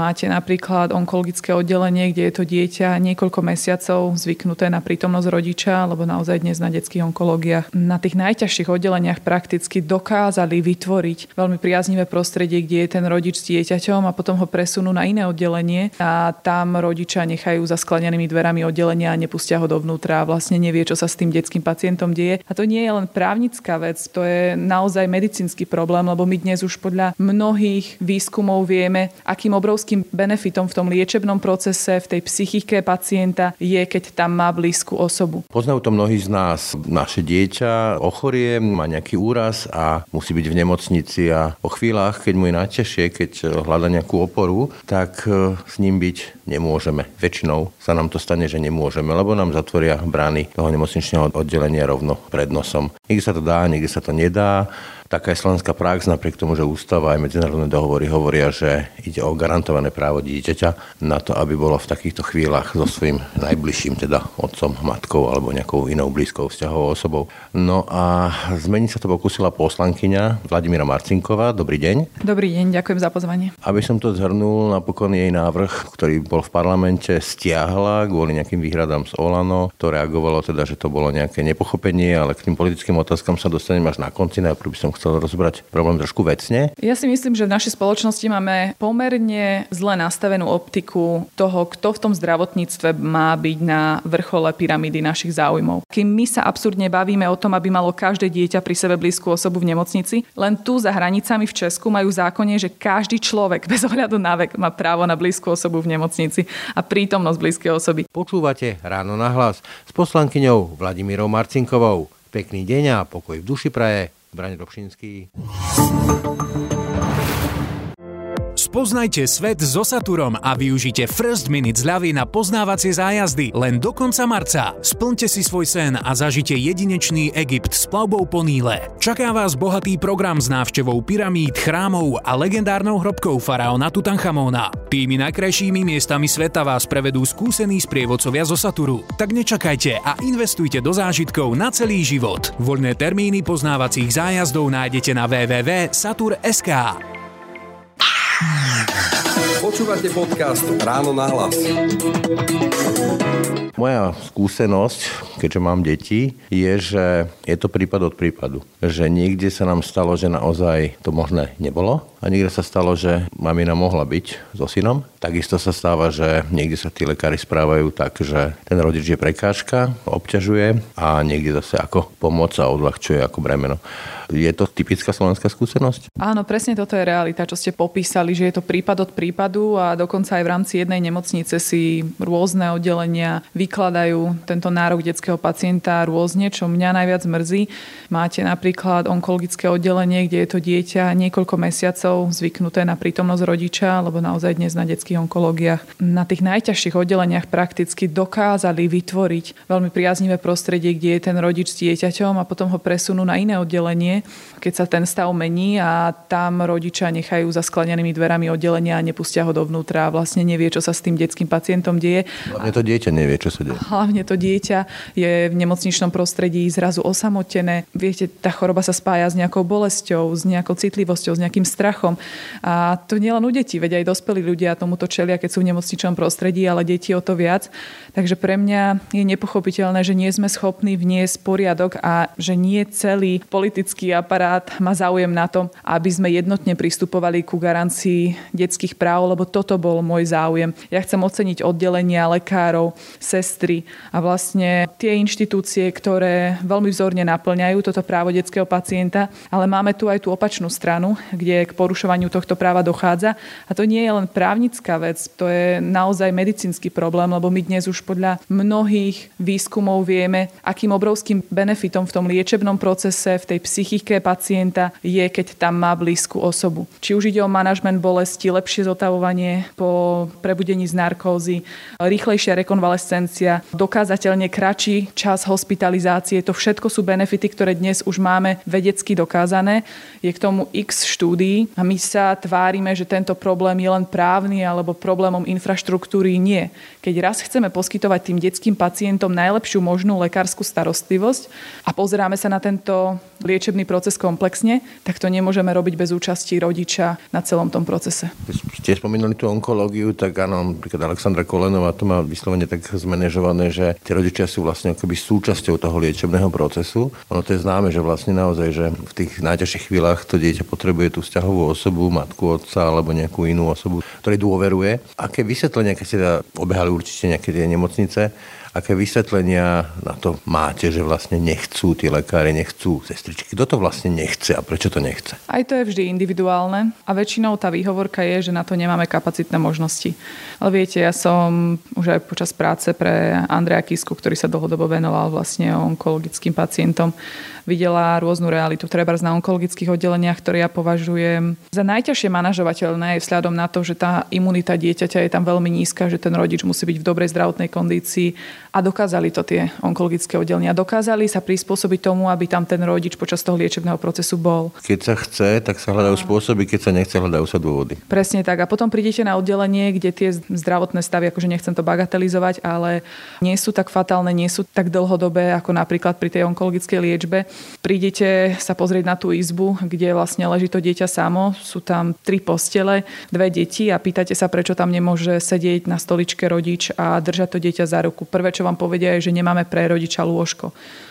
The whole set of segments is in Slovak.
Máte napríklad onkologické oddelenie, kde je to dieťa niekoľko mesiacov zvyknuté na prítomnosť rodiča, lebo naozaj dnes na detských onkológiách na tých najťažších oddeleniach prakticky dokázali vytvoriť veľmi priaznivé prostredie, kde je ten rodič s dieťaťom a potom ho presunú na iné oddelenie a tam rodiča nechajú za sklenenými dverami oddelenia a nepustia ho dovnútra a vlastne nevie, čo sa s tým detským pacientom deje. A to nie je len právnická vec, to je naozaj medicínsky problém, lebo my dnes už podľa mnohých výskumov vieme, akým obrovským obrovským benefitom v tom liečebnom procese, v tej psychike pacienta je, keď tam má blízku osobu. Poznajú to mnohí z nás. Naše dieťa ochorie, má nejaký úraz a musí byť v nemocnici a o chvíľach, keď mu je najťažšie, keď hľada nejakú oporu, tak e, s ním byť nemôžeme. Väčšinou sa nám to stane, že nemôžeme, lebo nám zatvoria brány toho nemocničného oddelenia rovno pred nosom. Niekde sa to dá, niekde sa to nedá. Taká je slovenská prax, napriek tomu, že ústava aj medzinárodné dohovory hovoria, že ide o garantované právo dieťaťa na to, aby bolo v takýchto chvíľach so svojím najbližším, teda otcom, matkou alebo nejakou inou blízkou vzťahovou osobou. No a zmeniť sa to pokúsila poslankyňa Vladimíra Marcinková. Dobrý deň. Dobrý deň, ďakujem za pozvanie. Aby som to zhrnul, napokon jej návrh, ktorý bol v parlamente, stiahla kvôli nejakým výhradám z Olano. To reagovalo teda, že to bolo nejaké nepochopenie, ale k tým politickým otázkam sa dostanem až na konci. Najprv by som chcel rozobrať problém trošku vecne. Ja si myslím, že v našej spoločnosti máme pomerne zle nastavenú optiku toho, kto v tom zdravotníctve má byť na vrchole pyramídy našich záujmov. Kým my sa absurdne bavíme o tom, aby malo každé dieťa pri sebe blízku osobu v nemocnici, len tu za hranicami v Česku majú zákonne, že každý človek bez ohľadu na vek má právo na blízku osobu v nemocnici a prítomnosť blízkej osoby. Počúvate ráno na hlas s poslankyňou Vladimírou Marcinkovou. Pekný deň a pokoj v duši praje Braň Robšinský. Spoznajte svet so Saturom a využite First Minute zľavy na poznávacie zájazdy len do konca marca. Splňte si svoj sen a zažite jedinečný Egypt s plavbou po Níle. Čaká vás bohatý program s návštevou pyramíd, chrámov a legendárnou hrobkou faraóna Tutanchamona. Tými najkrajšími miestami sveta vás prevedú skúsení sprievodcovia zo Saturu. Tak nečakajte a investujte do zážitkov na celý život. Voľné termíny poznávacích zájazdov nájdete na www.satur.sk. Hmm. Počúvate podcast Ráno na hlas. Moja skúsenosť, keďže mám deti, je, že je to prípad od prípadu. Že niekde sa nám stalo, že naozaj to možné nebolo a niekde sa stalo, že mamina mohla byť so synom. Takisto sa stáva, že niekde sa tí lekári správajú tak, že ten rodič je prekážka, obťažuje a niekde zase ako pomoc a odľahčuje ako bremeno. Je to typická slovenská skúsenosť? Áno, presne toto je realita, čo ste popísali, že je to prípad od prípadu a dokonca aj v rámci jednej nemocnice si rôzne oddelenia vykladajú tento nárok detského pacienta rôzne, čo mňa najviac mrzí. Máte napríklad onkologické oddelenie, kde je to dieťa niekoľko mesiacov zvyknuté na prítomnosť rodiča, lebo naozaj dnes na detských onkológiách na tých najťažších oddeleniach prakticky dokázali vytvoriť veľmi priaznivé prostredie, kde je ten rodič s dieťaťom a potom ho presunú na iné oddelenie, keď sa ten stav mení a tam rodičia nechajú za sklenenými dverami oddelenia a nepustia ho dovnútra a vlastne nevie, čo sa s tým detským pacientom deje. Hlavne to dieťa nevie, čo sa deje. Hlavne to dieťa je v nemocničnom prostredí zrazu osamotené. Viete, tá choroba sa spája s nejakou bolesťou, s nejakou citlivosťou, s nejakým strachom. A to nie len u detí, veď aj dospelí ľudia tomuto čelia, keď sú v nemocničnom prostredí, ale deti o to viac. Takže pre mňa je nepochopiteľné, že nie sme schopní vniesť poriadok a že nie celý politický aparát má záujem na tom, aby sme jednotne pristupovali ku garancii detských práv, lebo toto bol môj záujem. Ja chcem oceniť oddelenia lekárov, sestry a vlastne tie inštitúcie, ktoré veľmi vzorne naplňajú toto právo detského pacienta, ale máme tu aj tú opačnú stranu, kde k porušovaniu tohto práva dochádza. A to nie je len právnická vec, to je naozaj medicínsky problém, lebo my dnes už podľa mnohých výskumov vieme, akým obrovským benefitom v tom liečebnom procese, v tej psychike pacienta je, keď tam má blízku osobu. Či už ide o manažment bolesti, lepšie zotavovanie po prebudení z narkózy, rýchlejšia rekonvalescencia dokázateľne kratší čas hospitalizácie. To všetko sú benefity, ktoré dnes už máme vedecky dokázané. Je k tomu x štúdií a my sa tvárime, že tento problém je len právny alebo problémom infraštruktúry. Nie. Keď raz chceme poskytovať tým detským pacientom najlepšiu možnú lekárskú starostlivosť a pozeráme sa na tento liečebný proces komplexne, tak to nemôžeme robiť bez účasti rodiča na celom tom procese. Ste spomínali tú onkológiu, tak áno, napríklad Alexandra Kolenová to má vyslovene tak zmanéžované, že tie rodičia sú vlastne akoby súčasťou toho liečebného procesu. Ono to je známe, že vlastne naozaj, že v tých najťažších chvíľach to dieťa potrebuje tú vzťahovú osobu, matku, otca alebo nejakú inú osobu, ktorej dôveruje. Aké vysvetlenie, keď ste teda obehali určite nejaké tie nemocnice, Aké vysvetlenia na to máte, že vlastne nechcú tí lekári, nechcú sestričky? Kto to vlastne nechce a prečo to nechce? Aj to je vždy individuálne a väčšinou tá výhovorka je, že na to nemáme kapacitné možnosti. Ale viete, ja som už aj počas práce pre Andreja Kisku, ktorý sa dlhodobo venoval vlastne onkologickým pacientom, videla rôznu realitu, treba na onkologických oddeleniach, ktoré ja považujem za najťažšie manažovateľné vzhľadom na to, že tá imunita dieťaťa je tam veľmi nízka, že ten rodič musí byť v dobrej zdravotnej kondícii a dokázali to tie onkologické oddelenia. Dokázali sa prispôsobiť tomu, aby tam ten rodič počas toho liečebného procesu bol. Keď sa chce, tak sa hľadajú spôsoby, keď sa nechce, hľadajú sa dôvody. Presne tak. A potom prídete na oddelenie, kde tie zdravotné stavy, akože nechcem to bagatelizovať, ale nie sú tak fatálne, nie sú tak dlhodobé ako napríklad pri tej onkologickej liečbe. Prídete sa pozrieť na tú izbu, kde vlastne leží to dieťa samo, sú tam tri postele, dve deti a pýtate sa, prečo tam nemôže sedieť na stoličke rodič a držať to dieťa za ruku. Prvé, čo vám povedia, je, že nemáme pre rodiča lôžko.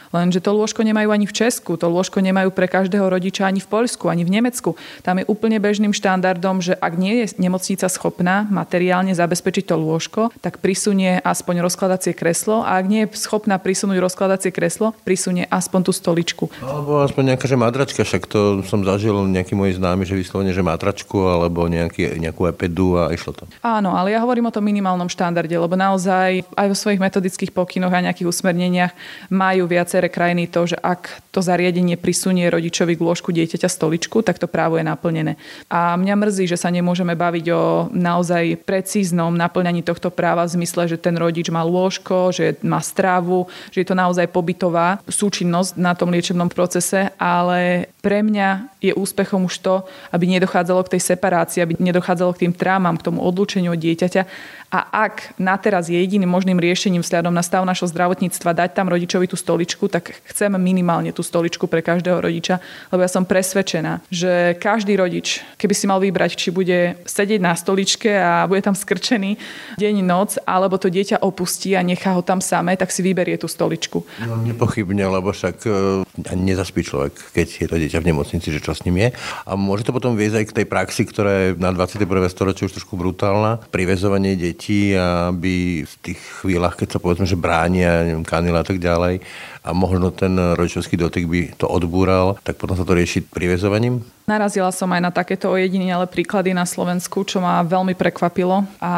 Lenže to lôžko nemajú ani v Česku, to lôžko nemajú pre každého rodiča ani v Poľsku, ani v Nemecku. Tam je úplne bežným štandardom, že ak nie je nemocnica schopná materiálne zabezpečiť to lôžko, tak prisunie aspoň rozkladacie kreslo a ak nie je schopná prisunúť rozkladacie kreslo, prisunie aspoň tú stoličku. Alebo aspoň nejaká že matračka, však to som zažil nejaký môj známy, že vyslovene, že matračku alebo nejaký, nejakú epedu a išlo to. Áno, ale ja hovorím o tom minimálnom štandarde, lebo naozaj aj vo svojich metodických pokynoch a nejakých usmerneniach majú viacej viaceré krajiny to, že ak to zariadenie prisunie rodičovi k lôžku dieťaťa stoličku, tak to právo je naplnené. A mňa mrzí, že sa nemôžeme baviť o naozaj precíznom naplňaní tohto práva v zmysle, že ten rodič má lôžko, že má strávu, že je to naozaj pobytová súčinnosť na tom liečebnom procese, ale pre mňa je úspechom už to, aby nedochádzalo k tej separácii, aby nedochádzalo k tým trámam, k tomu odlúčeniu dieťaťa. A ak na teraz je jediným možným riešením vzhľadom na stav našho zdravotníctva dať tam rodičovi tú stoličku, tak chcem minimálne tú stoličku pre každého rodiča, lebo ja som presvedčená, že každý rodič, keby si mal vybrať, či bude sedieť na stoličke a bude tam skrčený deň, noc, alebo to dieťa opustí a nechá ho tam samé, tak si vyberie tú stoličku. No nepochybne, lebo však e, nezaspí človek, keď je to dieťa v nemocnici, že čo s ním je. A môže to potom viesť aj k tej praxi, ktorá je na 21. storočí už trošku brutálna. Privezovanie detí, aby v tých chvíľach, keď sa povedzme, že bránia, neviem, kanila a tak ďalej, a možno ten rodičovský dotyk by to odbúral, tak potom sa to rieši privezovaním? Narazila som aj na takéto ojedinele príklady na Slovensku, čo ma veľmi prekvapilo a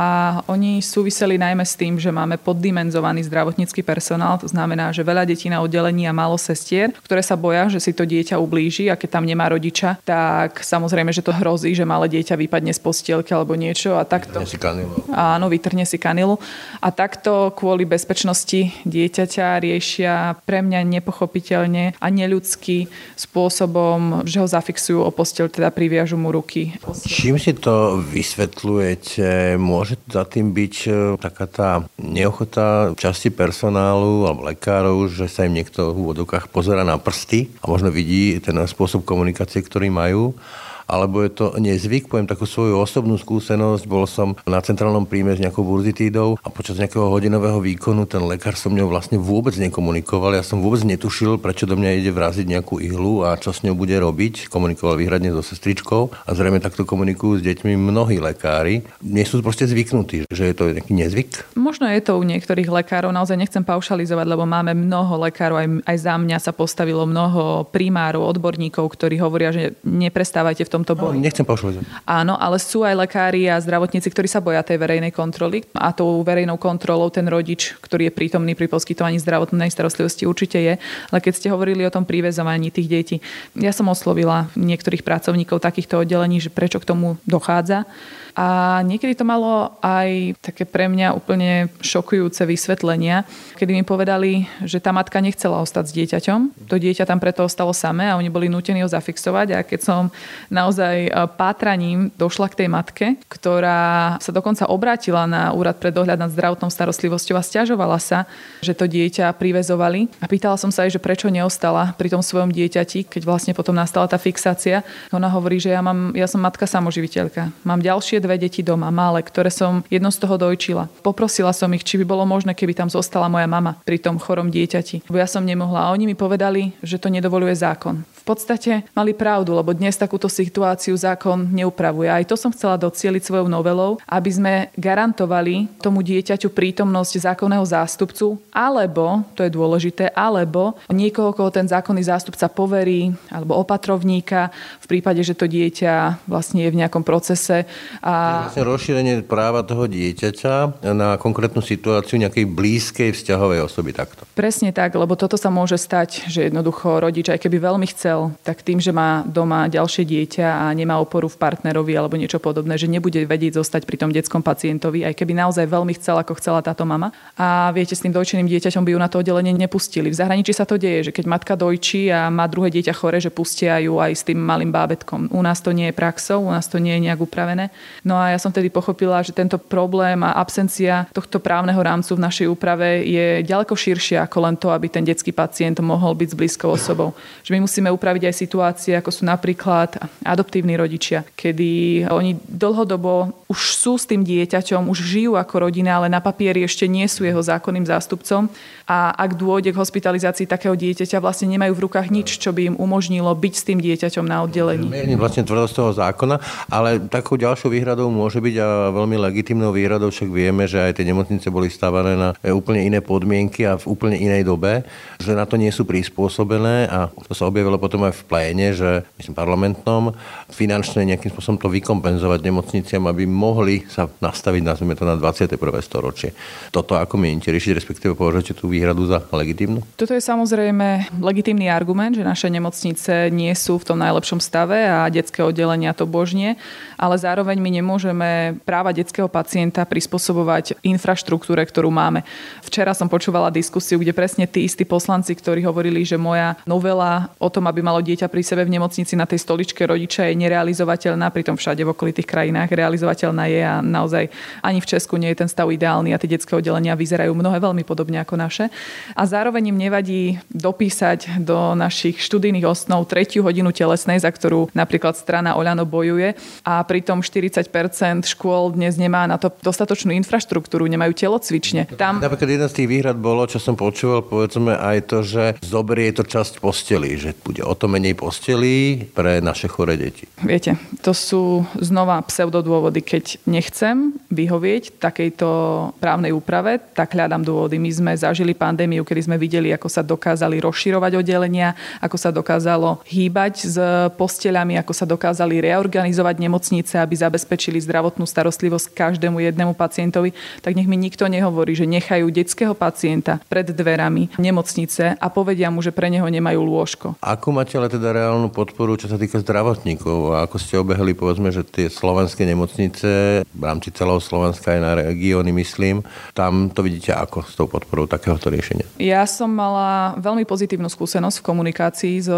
oni súviseli najmä s tým, že máme poddimenzovaný zdravotnícky personál, to znamená, že veľa detí na oddelení a málo sestier, ktoré sa boja, že si to dieťa ublíži a keď tam nemá rodiča, tak samozrejme, že to hrozí, že malé dieťa vypadne z postielky alebo niečo a takto. Si kanilu. Áno, vytrhne si kanilu. A takto kvôli bezpečnosti dieťaťa riešia pre mňa nepochopiteľne a neľudský spôsobom, že ho zafixujú o posteľ, teda priviažu mu ruky. Čím si to vysvetľujete? Môže za tým byť e, taká tá neochota časti personálu alebo lekárov, že sa im niekto v úvodokách pozera na prsty a možno vidí ten spôsob komunikácie, ktorý majú alebo je to nezvyk, poviem takú svoju osobnú skúsenosť. Bol som na centrálnom príjme s nejakou burzitídou a počas nejakého hodinového výkonu ten lekár so mňou vlastne vôbec nekomunikoval. Ja som vôbec netušil, prečo do mňa ide vraziť nejakú ihlu a čo s ňou bude robiť. Komunikoval výhradne so sestričkou a zrejme takto komunikujú s deťmi mnohí lekári. Nie sú proste zvyknutí, že je to nejaký nezvyk? Možno je to u niektorých lekárov, naozaj nechcem paušalizovať, lebo máme mnoho lekárov, aj, aj za mňa sa postavilo mnoho primárov, odborníkov, ktorí hovoria, že neprestávajte v tom tomto boji. No, nechcem pošľať. Áno, ale sú aj lekári a zdravotníci, ktorí sa boja tej verejnej kontroly a tou verejnou kontrolou ten rodič, ktorý je prítomný pri poskytovaní zdravotnej starostlivosti určite je. Ale keď ste hovorili o tom prívezovaní tých detí, ja som oslovila niektorých pracovníkov takýchto oddelení, že prečo k tomu dochádza. A niekedy to malo aj také pre mňa úplne šokujúce vysvetlenia, kedy mi povedali, že tá matka nechcela ostať s dieťaťom. To dieťa tam preto ostalo samé a oni boli nutení ho zafixovať. A keď som naozaj e, pátraním došla k tej matke, ktorá sa dokonca obrátila na úrad pre dohľad nad zdravotnou starostlivosťou a stiažovala sa, že to dieťa privezovali. A pýtala som sa aj, že prečo neostala pri tom svojom dieťati, keď vlastne potom nastala tá fixácia. Ona hovorí, že ja, mám, ja som matka samoživiteľka. Mám ďalšie dve deti doma, malé, ktoré som jedno z toho dojčila. Poprosila som ich, či by bolo možné, keby tam zostala moja mama pri tom chorom dieťati. Lebo ja som nemohla. A oni mi povedali, že to nedovoluje zákon. V podstate mali pravdu, lebo dnes takúto situáciu zákon neupravuje. Aj to som chcela docieliť svojou novelou, aby sme garantovali tomu dieťaťu prítomnosť zákonného zástupcu, alebo, to je dôležité, alebo niekoho, koho ten zákonný zástupca poverí, alebo opatrovníka v prípade, že to dieťa vlastne je v nejakom procese a. Vlastne rozšírenie práva toho dieťaťa na konkrétnu situáciu nejakej blízkej vzťahovej osoby takto. Presne tak, lebo toto sa môže stať, že jednoducho rodič, aj keby veľmi chcel, tak tým, že má doma ďalšie dieťa a nemá oporu v partnerovi alebo niečo podobné, že nebude vedieť zostať pri tom detskom pacientovi, aj keby naozaj veľmi chcel, ako chcela táto mama. A viete, s tým dojčeným dieťaťom by ju na to oddelenie nepustili. V zahraničí sa to deje, že keď matka dojčí a má druhé dieťa chore, že pustia ju aj s tým malým bábetkom. U nás to nie je praxou, u nás to nie je nejak upravené. No a ja som tedy pochopila, že tento problém a absencia tohto právneho rámcu v našej úprave je ďaleko širšia ako len to, aby ten detský pacient mohol byť s blízkou osobou. Že my musíme upraviť aj situácie, ako sú napríklad adoptívni rodičia, kedy oni dlhodobo už sú s tým dieťaťom, už žijú ako rodina, ale na papieri ešte nie sú jeho zákonným zástupcom a ak dôjde k hospitalizácii takého dieťaťa, vlastne nemajú v rukách nič, čo by im umožnilo byť s tým dieťaťom na oddelení. Mierne vlastne tvrdosť toho zákona, ale takou ďalšou výhradou môže byť a veľmi legitimnou výhradou, však vieme, že aj tie nemocnice boli stavané na úplne iné podmienky a v úplne inej dobe, že na to nie sú prispôsobené a to sa objavilo potom aj v pléne, že myslím parlamentnom, finančne nejakým spôsobom to vykompenzovať nemocniciam, aby mohli sa nastaviť, nazvime to na 21. storočie. Toto ako mienite riešiť, respektíve považujete tú výhradu za legitimnú? Toto je samozrejme legitimný argument, že naše nemocnice nie sú v tom najlepšom stave a detské oddelenia to božnie, ale zároveň my nemôžeme práva detského pacienta prispôsobovať infraštruktúre, ktorú máme. Včera som počúvala diskusiu, kde presne tí istí poslanci, ktorí hovorili, že moja novela o tom, aby malo dieťa pri sebe v nemocnici na tej stoličke rodiča je nerealizovateľná, pritom všade v okolitých krajinách realizovateľná je a naozaj ani v Česku nie je ten stav ideálny a tie detské oddelenia vyzerajú mnohé veľmi podobne ako naše. A zároveň im nevadí dopísať do našich študijných osnov tretiu hodinu telesnej, za ktorú napríklad strana Oľano bojuje a pritom 40% škôl dnes nemá na to dostatočnú infraštruktúru, nemajú telocvične. Tam... Napríklad jedna z tých výhrad bolo, čo som počúval, povedzme aj to, že zoberie to časť posteli, že bude o to menej postelí pre naše chore deti. Viete, to sú znova pseudodôvody. Keď nechcem vyhovieť takejto právnej úprave, tak hľadám dôvody. My sme zažili pandémiu, kedy sme videli, ako sa dokázali rozširovať oddelenia, ako sa dokázalo hýbať s posteľami, ako sa dokázali reorganizovať nemocnice, aby zabezpečili zdravotnú starostlivosť každému jednému pacientovi, tak nech mi nikto nehovorí, že nechajú detského pacienta pred dverami nemocnice a povedia mu, že pre neho nemajú lôžko. Ako máte ale teda reálnu podporu, čo sa týka zdravotníkov? A ako ste obehli, povedzme, že tie slovenské nemocnice v rámci celého Slovenska aj na regióny, myslím, tam to vidíte ako s tou podporou takéhoto riešenia? Ja som mala veľmi pozitívnu skúsenosť v komunikácii s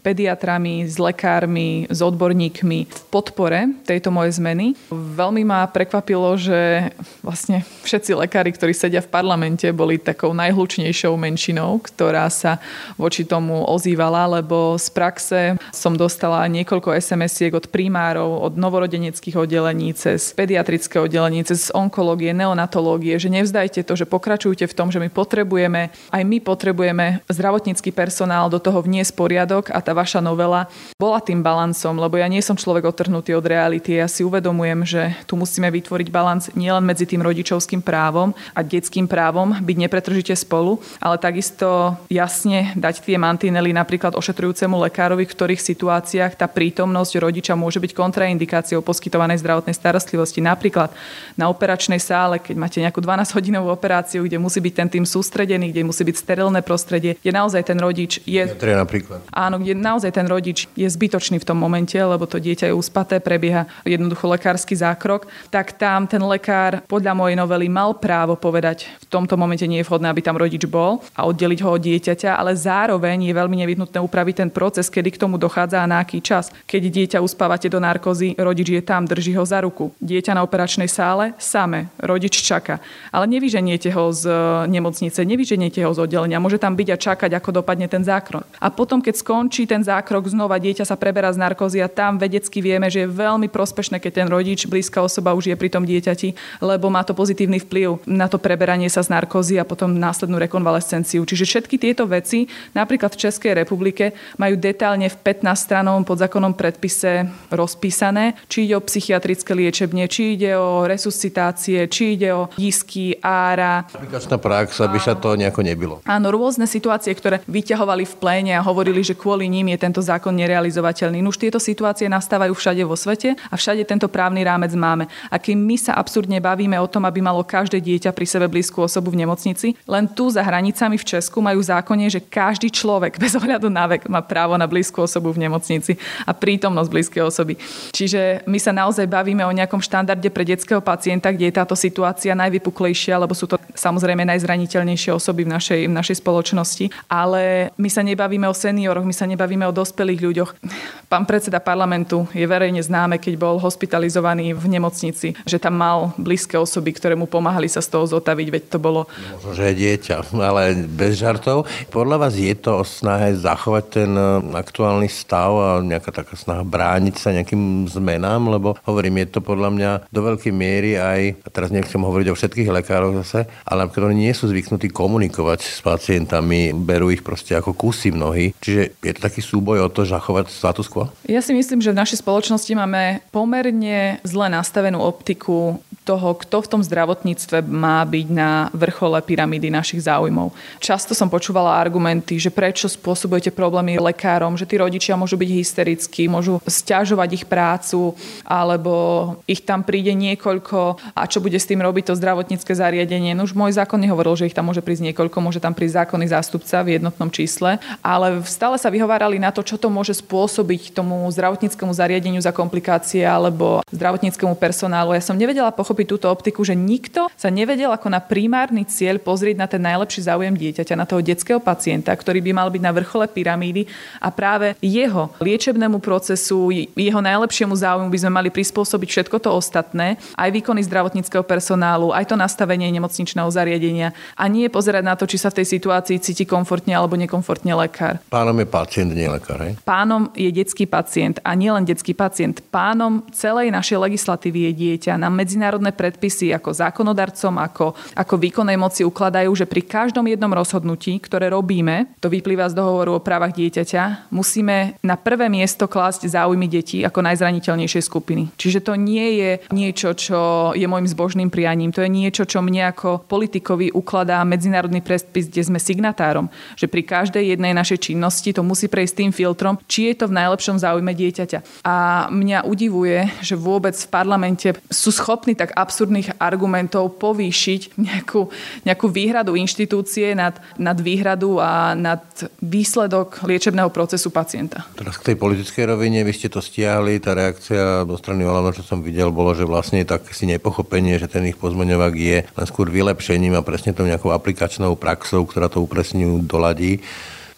pediatrami, s lekármi, s odborníkmi v podpore tejto mojej zmeny veľmi ma prekvapilo, že vlastne všetci lekári, ktorí sedia v parlamente, boli takou najhlučnejšou menšinou, ktorá sa voči tomu ozývala, z praxe. Som dostala niekoľko SMS-iek od primárov, od novorodeneckých oddelení, cez pediatrické oddelenie, cez onkológie, neonatológie, že nevzdajte to, že pokračujte v tom, že my potrebujeme, aj my potrebujeme zdravotnícky personál do toho vniesť poriadok a tá vaša novela bola tým balancom, lebo ja nie som človek otrhnutý od reality, ja si uvedomujem, že tu musíme vytvoriť balans nielen medzi tým rodičovským právom a detským právom byť nepretržite spolu, ale takisto jasne dať tie mantinely napríklad ošetrujúcemu lekárovi, v ktorých situáciách tá prítomnosť rodiča môže byť kontraindikáciou poskytovanej zdravotnej starostlivosti. Napríklad na operačnej sále, keď máte nejakú 12-hodinovú operáciu, kde musí byť ten tým sústredený, kde musí byť sterilné prostredie, kde naozaj ten rodič je... Napríklad. Áno, kde naozaj ten rodič je zbytočný v tom momente, lebo to dieťa je uspaté, prebieha jednoducho lekársky zákrok, tak tam ten lekár podľa mojej novely mal právo povedať, v tomto momente nie je vhodné, aby tam rodič bol a oddeliť ho od dieťaťa, ale zároveň je veľmi nevyhnutné upraviť ten proces, kedy k tomu dochádza a na aký čas. Keď dieťa uspávate do narkozy, rodič je tam, drží ho za ruku. Dieťa na operačnej sále, same, rodič čaká. Ale nevyženiete ho z e, nemocnice, nevyženiete ho z oddelenia. Môže tam byť a čakať, ako dopadne ten zákrok. A potom, keď skončí ten zákrok, znova dieťa sa preberá z narkozy a tam vedecky vieme, že je veľmi prospešné, keď ten rodič, blízka osoba už je pri tom dieťati, lebo má to pozitívny vplyv na to preberanie sa z narkozy a potom následnú rekonvalescenciu. Čiže všetky tieto veci, napríklad v Českej republike, majú detálne v 15-stranovom podzákonnom predpise rozpísané, či ide o psychiatrické liečebne, či ide o resuscitácie, či ide o dísky, ára. Aplikačná prax, aby sa to nejako nebylo. Áno, rôzne situácie, ktoré vyťahovali v pléne a hovorili, že kvôli ním je tento zákon nerealizovateľný. Už tieto situácie nastávajú všade vo svete a všade tento právny rámec máme. A kým my sa absurdne bavíme o tom, aby malo každé dieťa pri sebe blízku osobu v nemocnici, len tu za hranicami v Česku majú zákonne, že každý človek bez ohľadu na vek má právo na blízku osobu v nemocnici a prítomnosť blízkej osoby. Čiže my sa naozaj bavíme o nejakom štandarde pre detského pacienta, kde je táto situácia najvypuklejšia, lebo sú to samozrejme najzraniteľnejšie osoby v našej, v našej spoločnosti. Ale my sa nebavíme o senioroch, my sa nebavíme o dospelých ľuďoch. Pán predseda parlamentu je verejne známe, keď bol hospitalizovaný v nemocnici, že tam mal blízke osoby, ktoré mu pomáhali sa z toho zotaviť, veď to bolo... Možno, že je dieťa, ale bez žartov. Podľa vás je to o snahe zachovať ten e, aktuálny stav a nejaká taká snaha brániť sa nejakým zmenám, lebo hovorím, je to podľa mňa do veľkej miery aj, a teraz nechcem hovoriť o všetkých lekároch zase, ale napríklad oni nie sú zvyknutí komunikovať s pacientami, berú ich proste ako kusy mnohí. Čiže je to taký súboj o to, zachovať status quo? Ja si myslím, že v našej spoločnosti máme pomerne zle nastavenú optiku toho, kto v tom zdravotníctve má byť na vrchole pyramídy našich záujmov. Často som počúvala argumenty, že prečo spôsobujete problémy lekárom, že tí rodičia môžu byť hysterickí, môžu stiažovať ich prácu, alebo ich tam príde niekoľko a čo bude s tým robiť to zdravotnícke zariadenie. No už môj zákon nehovoril, že ich tam môže prísť niekoľko, môže tam prísť zákonný zástupca v jednotnom čísle, ale stále sa vyhovárali na to, čo to môže spôsobiť tomu zdravotníckému zariadeniu za komplikácie alebo zdravotníckému personálu. Ja som nevedela pochopiť túto optiku, že nikto sa nevedel ako na primárny cieľ pozrieť na ten najlepší záujem dieťaťa, na toho detského pacienta, ktorý by mal byť na vrchole pyramídy a práve jeho liečebnému procesu, jeho najlepšiemu záujmu by sme mali prispôsobiť všetko to ostatné, aj výkony zdravotníckého personálu, aj to nastavenie nemocničného zariadenia a nie pozerať na to, či sa v tej situácii cíti komfortne alebo nekomfortne lekár. Pánom je pacient, nie lekár, hej? Pánom je detský pacient a nielen detský pacient. Pánom celej našej legislatívy je dieťa. Na medzinárodné predpisy ako zákonodarcom, ako, ako výkonnej moci ukladajú, že pri každom jednom rozhodnutí, ktoré robíme, to vyplýva z dohovoru o právach dieťaťa, musíme na prvé miesto klásť záujmy detí ako najzraniteľnejšej skupiny. Čiže to nie je niečo, čo je môjim zbožným prianím, to je niečo, čo mne ako politikovi ukladá medzinárodný predpis, kde sme signatárom, že pri každej jednej našej činnosti to musí prejsť tým filtrom, či je to v najlepšom záujme dieťaťa. A mňa udivuje, že vôbec v parlamente sú schopní tak absurdných argumentov povýšiť nejakú, nejakú výhradu inštitúcie nad, nad výhradu a nad výsledok liečebného procesu pacienta. Teraz k tej politickej rovine, vy ste to stiahli, tá reakcia do strany Olano, čo som videl, bolo, že vlastne tak si nepochopenie, že ten ich pozmeňovák je len skôr vylepšením a presne tou nejakou aplikačnou praxou, ktorá to upresňujú, doladí.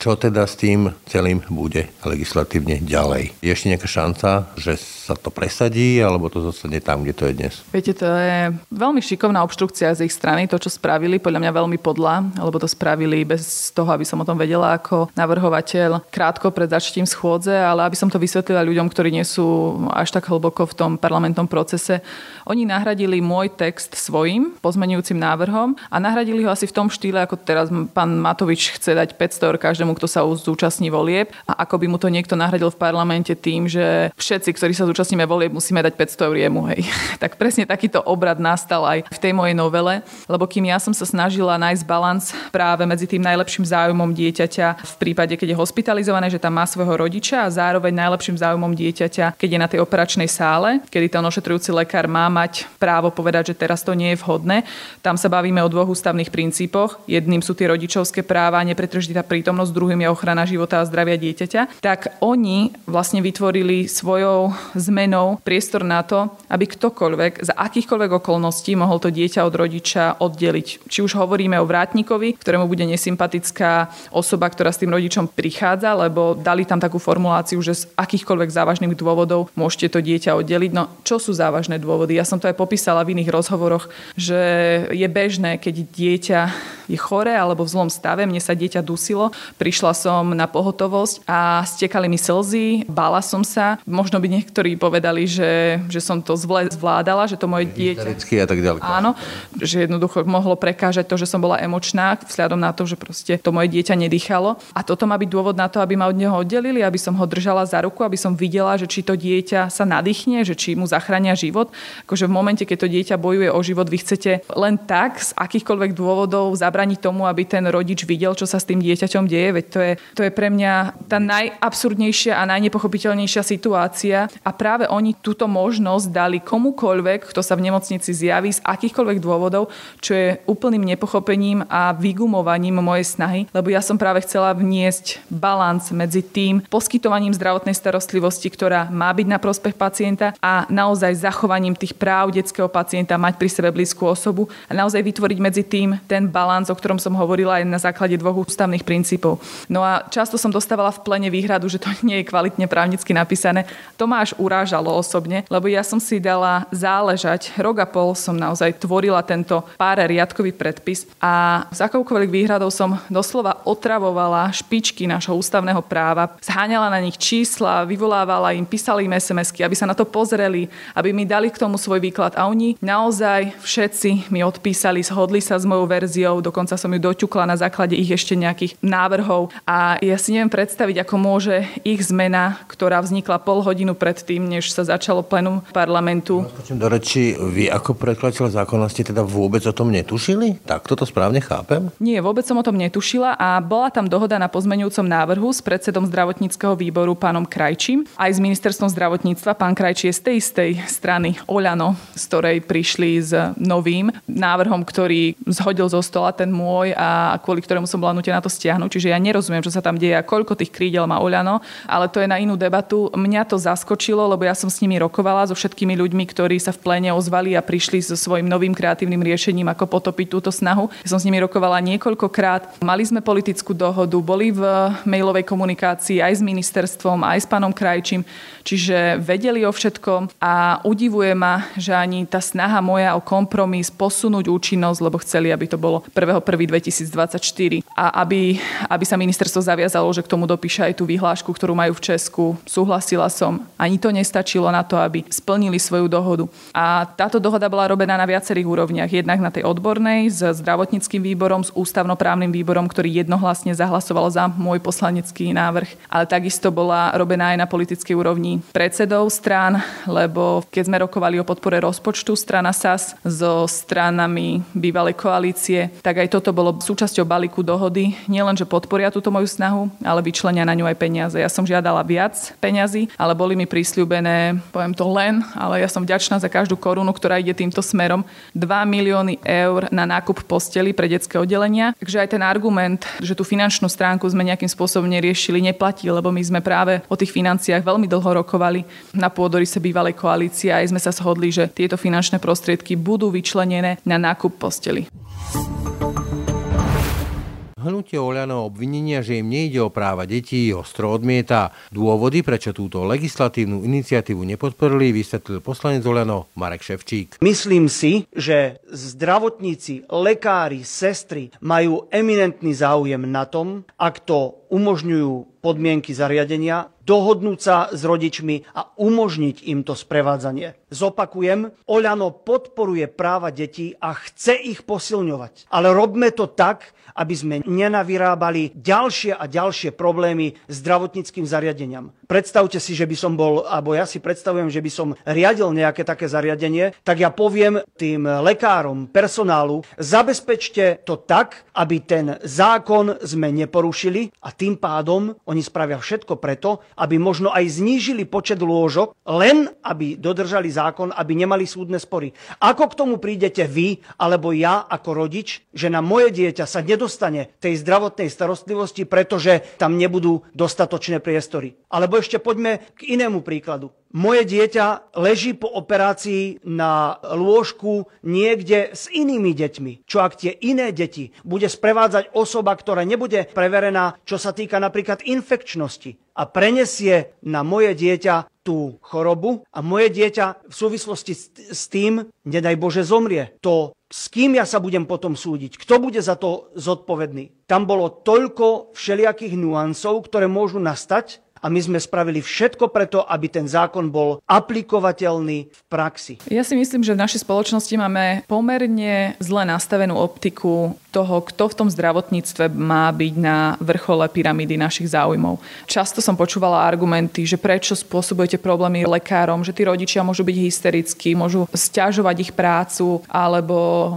Čo teda s tým celým bude legislatívne ďalej? Je ešte nejaká šanca, že sa to presadí, alebo to zostane tam, kde to je dnes? Viete, to je veľmi šikovná obštrukcia z ich strany, to, čo spravili, podľa mňa veľmi podľa, lebo to spravili bez toho, aby som o tom vedela ako navrhovateľ krátko pred začtím schôdze, ale aby som to vysvetlila ľuďom, ktorí nie sú až tak hlboko v tom parlamentnom procese. Oni nahradili môj text svojim pozmenujúcim návrhom a nahradili ho asi v tom štýle, ako teraz pán Matovič chce dať 500 eur každému každému, kto sa zúčastní volieb a ako by mu to niekto nahradil v parlamente tým, že všetci, ktorí sa zúčastníme volieb, musíme dať 500 eur jemu, hej. tak presne takýto obrad nastal aj v tej mojej novele, lebo kým ja som sa snažila nájsť balans práve medzi tým najlepším záujmom dieťaťa v prípade, keď je hospitalizované, že tam má svojho rodiča a zároveň najlepším záujmom dieťaťa, keď je na tej operačnej sále, kedy ten ošetrujúci lekár má mať právo povedať, že teraz to nie je vhodné. Tam sa bavíme o dvoch ústavných princípoch. Jedným sú tie rodičovské práva, nepretržitá prítomnosť, druhým je ochrana života a zdravia dieťaťa. Tak oni vlastne vytvorili svojou zmenou priestor na to, aby ktokoľvek za akýchkoľvek okolností mohol to dieťa od rodiča oddeliť. Či už hovoríme o vrátnikovi, ktorému bude nesympatická osoba, ktorá s tým rodičom prichádza, lebo dali tam takú formuláciu, že z akýchkoľvek závažných dôvodov môžete to dieťa oddeliť. No čo sú závažné dôvody? Ja som to aj popísala v iných rozhovoroch, že je bežné, keď dieťa je chore alebo v zlom stave, mne sa dieťa dusilo, prišla som na pohotovosť a stekali mi slzy, bála som sa. Možno by niektorí povedali, že, že som to zle zvládala, že to moje dieťa... a tak ďalej. Áno, že jednoducho mohlo prekážať to, že som bola emočná, vzhľadom na to, že proste to moje dieťa nedýchalo. A toto má byť dôvod na to, aby ma od neho oddelili, aby som ho držala za ruku, aby som videla, že či to dieťa sa nadýchne, že či mu zachránia život. Akože v momente, keď to dieťa bojuje o život, vy chcete len tak z akýchkoľvek dôvodov zabraniť tomu, aby ten rodič videl, čo sa s tým dieťaťom deje. Veď to je, to je pre mňa tá najabsurdnejšia a najnepochopiteľnejšia situácia. A práve oni túto možnosť dali komukoľvek, kto sa v nemocnici zjaví z akýchkoľvek dôvodov, čo je úplným nepochopením a vygumovaním mojej snahy, lebo ja som práve chcela vniesť balans medzi tým poskytovaním zdravotnej starostlivosti, ktorá má byť na prospech pacienta a naozaj zachovaním tých práv detského pacienta mať pri sebe blízku osobu a naozaj vytvoriť medzi tým ten balans, o ktorom som hovorila aj na základe dvoch ústavných princípov. No a často som dostávala v plene výhradu, že to nie je kvalitne právnicky napísané. To ma až urážalo osobne, lebo ja som si dala záležať. Rok a pol som naozaj tvorila tento pár riadkový predpis a s akoukoľvek výhradou som doslova otravovala špičky nášho ústavného práva, zháňala na nich čísla, vyvolávala im, písala im SMS-ky, aby sa na to pozreli, aby mi dali k tomu svoj výklad a oni naozaj všetci mi odpísali, zhodli sa s mojou verziou, dokonca som ju doťukla na základe ich ešte nejakých návrhov a ja si neviem predstaviť, ako môže ich zmena, ktorá vznikla pol hodinu predtým, než sa začalo plenum parlamentu. Počujem do reči, vy ako predkladateľ zákona ste teda vôbec o tom netušili? Tak toto správne chápem? Nie, vôbec som o tom netušila a bola tam dohoda na pozmenujúcom návrhu s predsedom zdravotníckého výboru pánom Krajčím aj s ministerstvom zdravotníctva. Pán Krajčí je z tej istej strany Oľano, z ktorej prišli s novým návrhom, ktorý zhodil zo stola ten môj a kvôli ktorému som bola nutená to stiahnuť. Čiže ja nerozumiem, čo sa tam deje a koľko tých krídel má Oľano, ale to je na inú debatu. Mňa to zaskočilo, lebo ja som s nimi rokovala so všetkými ľuďmi, ktorí sa v pléne ozvali a prišli so svojím novým kreatívnym riešením, ako potopiť túto snahu. Ja som s nimi rokovala niekoľkokrát. Mali sme politickú dohodu, boli v mailovej komunikácii aj s ministerstvom, aj s pánom Krajčím, čiže vedeli o všetkom a udivuje ma, že ani tá snaha moja o kompromis posunúť účinnosť, lebo chceli, aby to bolo 1.1.2024 a aby, aby sa ministerstvo zaviazalo, že k tomu dopíše aj tú vyhlášku, ktorú majú v Česku. Súhlasila som. Ani to nestačilo na to, aby splnili svoju dohodu. A táto dohoda bola robená na viacerých úrovniach. Jednak na tej odbornej, s zdravotníckým výborom, s ústavnoprávnym výborom, ktorý jednohlasne zahlasoval za môj poslanecký návrh. Ale takisto bola robená aj na politickej úrovni predsedov strán, lebo keď sme rokovali o podpore rozpočtu strana SAS so stranami bývalej koalície, tak aj toto bolo súčasťou balíku dohody. Nielen, že podporia túto moju snahu, ale vyčlenia na ňu aj peniaze. Ja som žiadala viac peňazí, ale boli mi prisľúbené, poviem to len, ale ja som vďačná za každú korunu, ktorá ide týmto smerom. 2 milióny eur na nákup posteli pre detské oddelenia. Takže aj ten argument, že tú finančnú stránku sme nejakým spôsobom neriešili, neplatí, lebo my sme práve o tých financiách veľmi dlho rokovali na pôdorise bývalej koalície a aj sme sa shodli, že tieto finančné prostriedky budú vyčlenené na nákup posteli. Hnutie Oľano obvinenia, že im nejde o práva detí, ostro odmieta. Dôvody, prečo túto legislatívnu iniciatívu nepodporili, vysvetlil poslanec Oľano Marek Ševčík. Myslím si, že zdravotníci, lekári, sestry majú eminentný záujem na tom, ak to umožňujú podmienky zariadenia, dohodnúť sa s rodičmi a umožniť im to sprevádzanie. Zopakujem, Oľano podporuje práva detí a chce ich posilňovať. Ale robme to tak, aby sme nenavyrábali ďalšie a ďalšie problémy zdravotníckým zariadeniam. Predstavte si, že by som bol, alebo ja si predstavujem, že by som riadil nejaké také zariadenie, tak ja poviem tým lekárom, personálu, zabezpečte to tak, aby ten zákon sme neporušili a tým pádom oni spravia všetko preto, aby možno aj znížili počet lôžok, len aby dodržali zákon, aby nemali súdne spory. Ako k tomu prídete vy, alebo ja ako rodič, že na moje dieťa sa nedostane tej zdravotnej starostlivosti, pretože tam nebudú dostatočné priestory. Alebo ešte poďme k inému príkladu. Moje dieťa leží po operácii na lôžku niekde s inými deťmi. Čo ak tie iné deti bude sprevádzať osoba, ktorá nebude preverená, čo sa týka napríklad infekčnosti a prenesie na moje dieťa tú chorobu a moje dieťa v súvislosti s tým, nedaj Bože, zomrie. To s kým ja sa budem potom súdiť, kto bude za to zodpovedný. Tam bolo toľko všelijakých nuancov, ktoré môžu nastať a my sme spravili všetko preto, aby ten zákon bol aplikovateľný v praxi. Ja si myslím, že v našej spoločnosti máme pomerne zle nastavenú optiku toho, kto v tom zdravotníctve má byť na vrchole pyramídy našich záujmov. Často som počúvala argumenty, že prečo spôsobujete problémy lekárom, že tí rodičia môžu byť hysterickí, môžu stiažovať ich prácu, alebo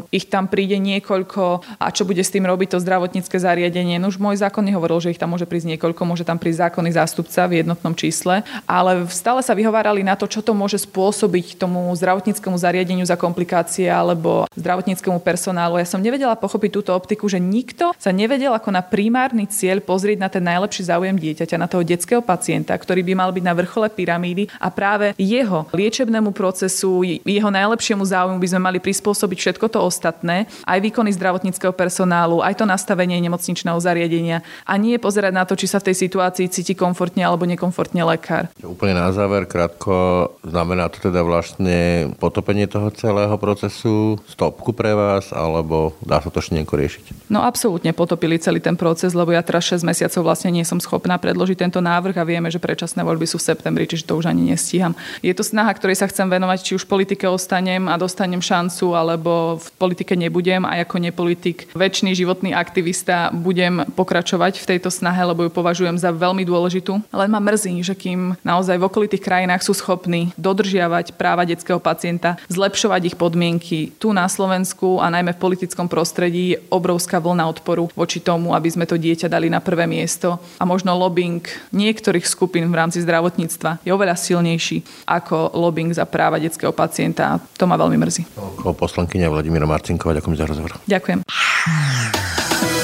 ich tam príde niekoľko a čo bude s tým robiť to zdravotnícke zariadenie. No už môj zákon nehovoril, že ich tam môže prísť niekoľko, môže tam prísť zákonný zástupca v jednotnom čísle, ale stále sa vyhovárali na to, čo to môže spôsobiť tomu zdravotníckému zariadeniu za komplikácie alebo zdravotníckému personálu. Ja som nevedela pochopiť tú túto optiku, že nikto sa nevedel ako na primárny cieľ pozrieť na ten najlepší záujem dieťaťa, na toho detského pacienta, ktorý by mal byť na vrchole pyramídy a práve jeho liečebnému procesu, jeho najlepšiemu záujmu by sme mali prispôsobiť všetko to ostatné, aj výkony zdravotníckého personálu, aj to nastavenie nemocničného zariadenia a nie pozerať na to, či sa v tej situácii cíti komfortne alebo nekomfortne lekár. Úplne na záver, krátko, znamená to teda vlastne potopenie toho celého procesu, stopku pre vás, alebo dá sa to ešte riešiť? No absolútne potopili celý ten proces, lebo ja teraz 6 mesiacov vlastne nie som schopná predložiť tento návrh a vieme, že predčasné voľby sú v septembri, čiže to už ani nestíham. Je to snaha, ktorej sa chcem venovať, či už v politike ostanem a dostanem šancu, alebo v politike nebudem a ako nepolitik, väčší životný aktivista budem pokračovať v tejto snahe, lebo ju považujem za veľmi dôležitú. Len ma mrzí, že kým naozaj v okolitých krajinách sú schopní dodržiavať práva detského pacienta, zlepšovať ich podmienky tu na Slovensku a najmä v politickom prostredí obrovská vlna odporu voči tomu, aby sme to dieťa dali na prvé miesto. A možno lobbying niektorých skupín v rámci zdravotníctva je oveľa silnejší ako lobbying za práva detského pacienta. To ma veľmi mrzí. Poslankyňa Vladimíra Marcinková, ďakujem za rozhovor. Ďakujem.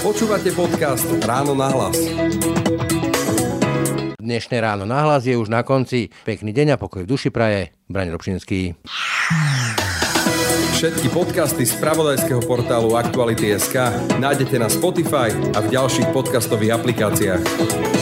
Počúvate podcast Ráno na hlas. Dnešné ráno na hlas je už na konci. Pekný deň a pokoj v duši praje. Braň Robšinský. Všetky podcasty z pravodajského portálu Aktuality.sk nájdete na Spotify a v ďalších podcastových aplikáciách.